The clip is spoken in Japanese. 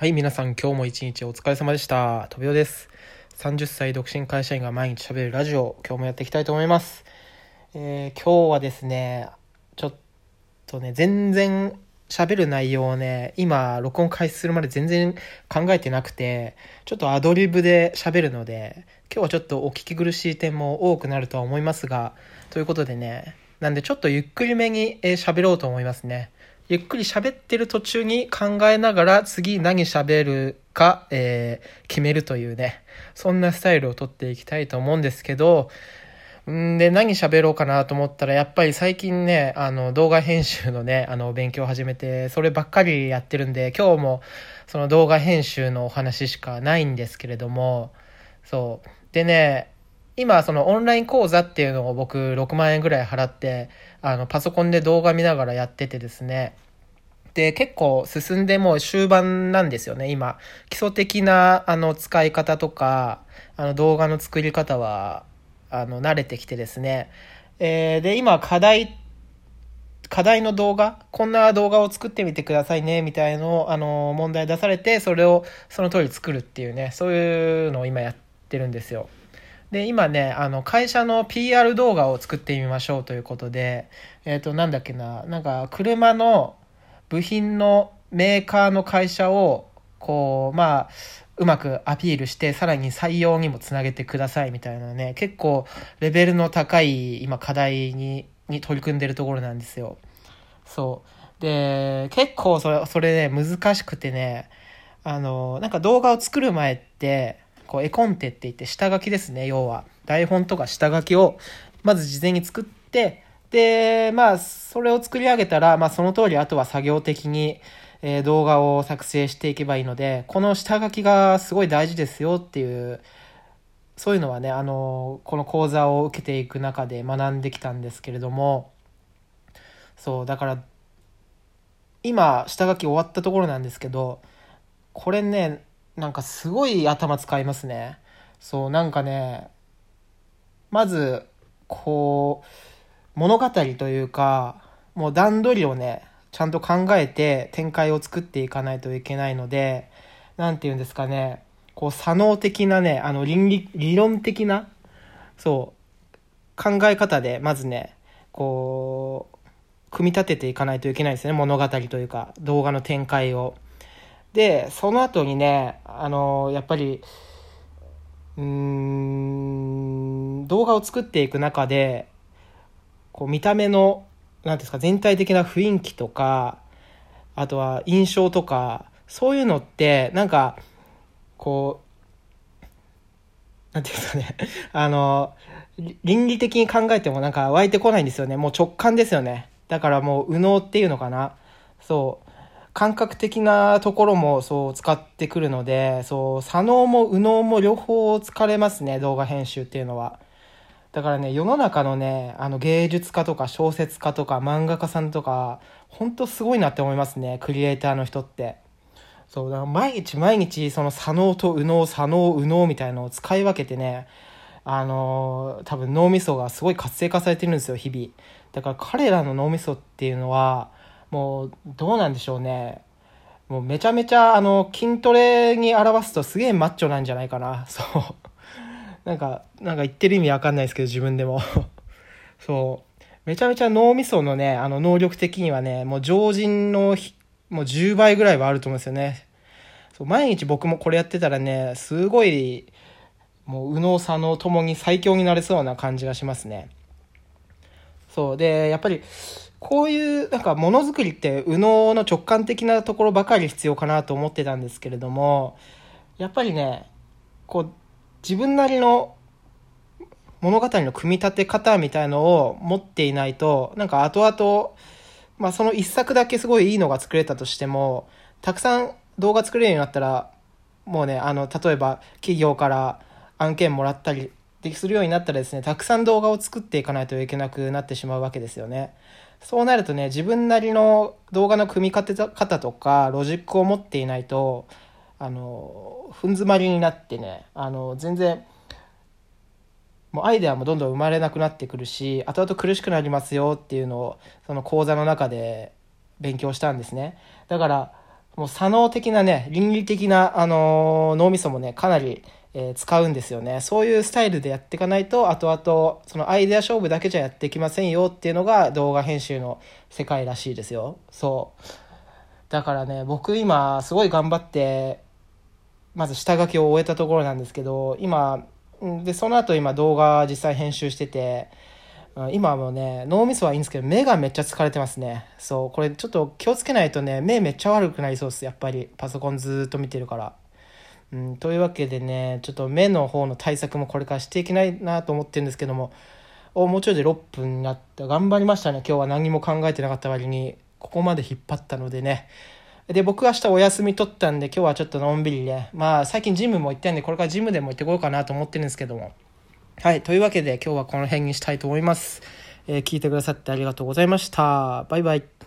はい、皆さん今日も一日お疲れ様でした。とびおです。30歳独身会社員が毎日喋るラジオ、今日もやっていきたいと思います。えー今日はですね、ちょっとね、全然喋る内容をね、今、録音開始するまで全然考えてなくて、ちょっとアドリブで喋るので、今日はちょっとお聞き苦しい点も多くなるとは思いますが、ということでね、なんでちょっとゆっくりめに喋ろうと思いますね。ゆっくり喋ってる途中に考えながら次何喋るか、えー決めるというね、そんなスタイルをとっていきたいと思うんですけど、んで、何喋ろうかなと思ったら、やっぱり最近ね、あの、動画編集のね、あの、勉強を始めて、そればっかりやってるんで、今日も、その動画編集のお話しかないんですけれども、そう。でね、今、そのオンライン講座っていうのを僕6万円ぐらい払って、あの、パソコンで動画見ながらやっててですね、で、結構進んでもう終盤なんですよね、今。基礎的な、あの、使い方とか、あの、動画の作り方は、あの、慣れてきてですね。えーで、今、課題、課題の動画、こんな動画を作ってみてくださいね、みたいのを、あの、問題出されて、それをその通り作るっていうね、そういうのを今やってるんですよ。で、今ね、あの、会社の PR 動画を作ってみましょうということで、えっ、と、なんだっけな、なんか、車の部品のメーカーの会社を、こう、まあ、うまくアピールして、さらに採用にもつなげてくださいみたいなね、結構レベルの高い今課題に、に取り組んでるところなんですよ。そう。で、結構それ、それね、難しくてね、あの、なんか動画を作る前って、こう、絵コンテって言って下書きですね、要は。台本とか下書きを、まず事前に作って、で、まあ、それを作り上げたら、まあ、その通り、あとは作業的に、え動画を作成していけばいいので、この下書きがすごい大事ですよっていう、そういうのはね、あの、この講座を受けていく中で学んできたんですけれども、そう、だから、今、下書き終わったところなんですけど、これね、なんかすごい頭使いますね。そう、なんかね、まず、こう、物語というか、もう段取りをね、ちゃんと考えて展開を作っていかないといけないので、なんて言うんですかね、こう、左脳的なね、あの、倫理、理論的な、そう、考え方で、まずね、こう、組み立てていかないといけないですね、物語というか、動画の展開を。で、その後にね、あの、やっぱり、うーん、動画を作っていく中で、こう見た目の、なんですか、全体的な雰囲気とか、あとは印象とか、そういうのって、なんか、こう、なんていうんですかね、あの、倫理的に考えてもなんか湧いてこないんですよね。もう直感ですよね。だからもう右脳っていうのかな。そう。感覚的なところもそう使ってくるので、そう、左脳も右脳も両方疲れますね、動画編集っていうのは。だからね、世の中のね、あの芸術家とか小説家とか漫画家さんとか、ほんとすごいなって思いますね、クリエイターの人って。そう、だから毎日毎日その左脳と右脳、左脳、右脳みたいのを使い分けてね、あのー多分脳みそがすごい活性化されてるんですよ、日々。だから彼らの脳みそっていうのは、もう、どうなんでしょうね。もうめちゃめちゃ、あの、筋トレに表すとすげえマッチョなんじゃないかな。そう。なんか、なんか言ってる意味わかんないですけど、自分でも。そう。めちゃめちゃ脳みそのね、あの、能力的にはね、もう常人のもう10倍ぐらいはあると思うんですよね。そう毎日僕もこれやってたらね、すごい、もう、右脳左脳ともに最強になれそうな感じがしますね。そう。で、やっぱり、こういう、なんか、ものづくりって、右脳の直感的なところばかり必要かなと思ってたんですけれども、やっぱりね、こう、自分なりの物語の組み立て方みたいのを持っていないと、なんか後々、まあその一作だけすごいいいのが作れたとしても、たくさん動画作れるようになったら、もうね、あの、例えば企業から案件もらったりするようになったらですね、たくさん動画を作っていかないといけなくなってしまうわけですよね。そうなるとね、自分なりの動画の組み立て方とか、ロジックを持っていないと、あの、ふん詰まりになってね、あの、全然、もうアイデアもどんどん生まれなくなってくるし、後々苦しくなりますよっていうのを、その講座の中で勉強したんですね。だから、もう左脳的なね、倫理的な、あの脳みそもね、かなり、え使うんですよね。そういうスタイルでやっていかないと、後々、そのアイデア勝負だけじゃやっていきませんよっていうのが動画編集の世界らしいですよ。そう。だからね、僕今、すごい頑張って、まず下書きを終えたところなんですけど、今、で、その後今動画実際編集してて、今もうね、脳みそはいいんですけど、目がめっちゃ疲れてますね。そう、これちょっと気をつけないとね、目めっちゃ悪くなりそうです、やっぱり。パソコンずっと見てるから。うん、というわけでね、ちょっと目の方の対策もこれからしていけないなと思ってるんですけども、お、もうちょいで6分になった。頑張りましたね、今日は何も考えてなかった割に、ここまで引っ張ったのでね。で、僕明日お休み取ったんで、今日はちょっとのんびりね。まあ、最近ジムも行ってんで、これからジムでも行ってこようかなと思ってるんですけども。はい。というわけで、今日はこの辺にしたいと思います。えー聞いてくださってありがとうございました。バイバイ。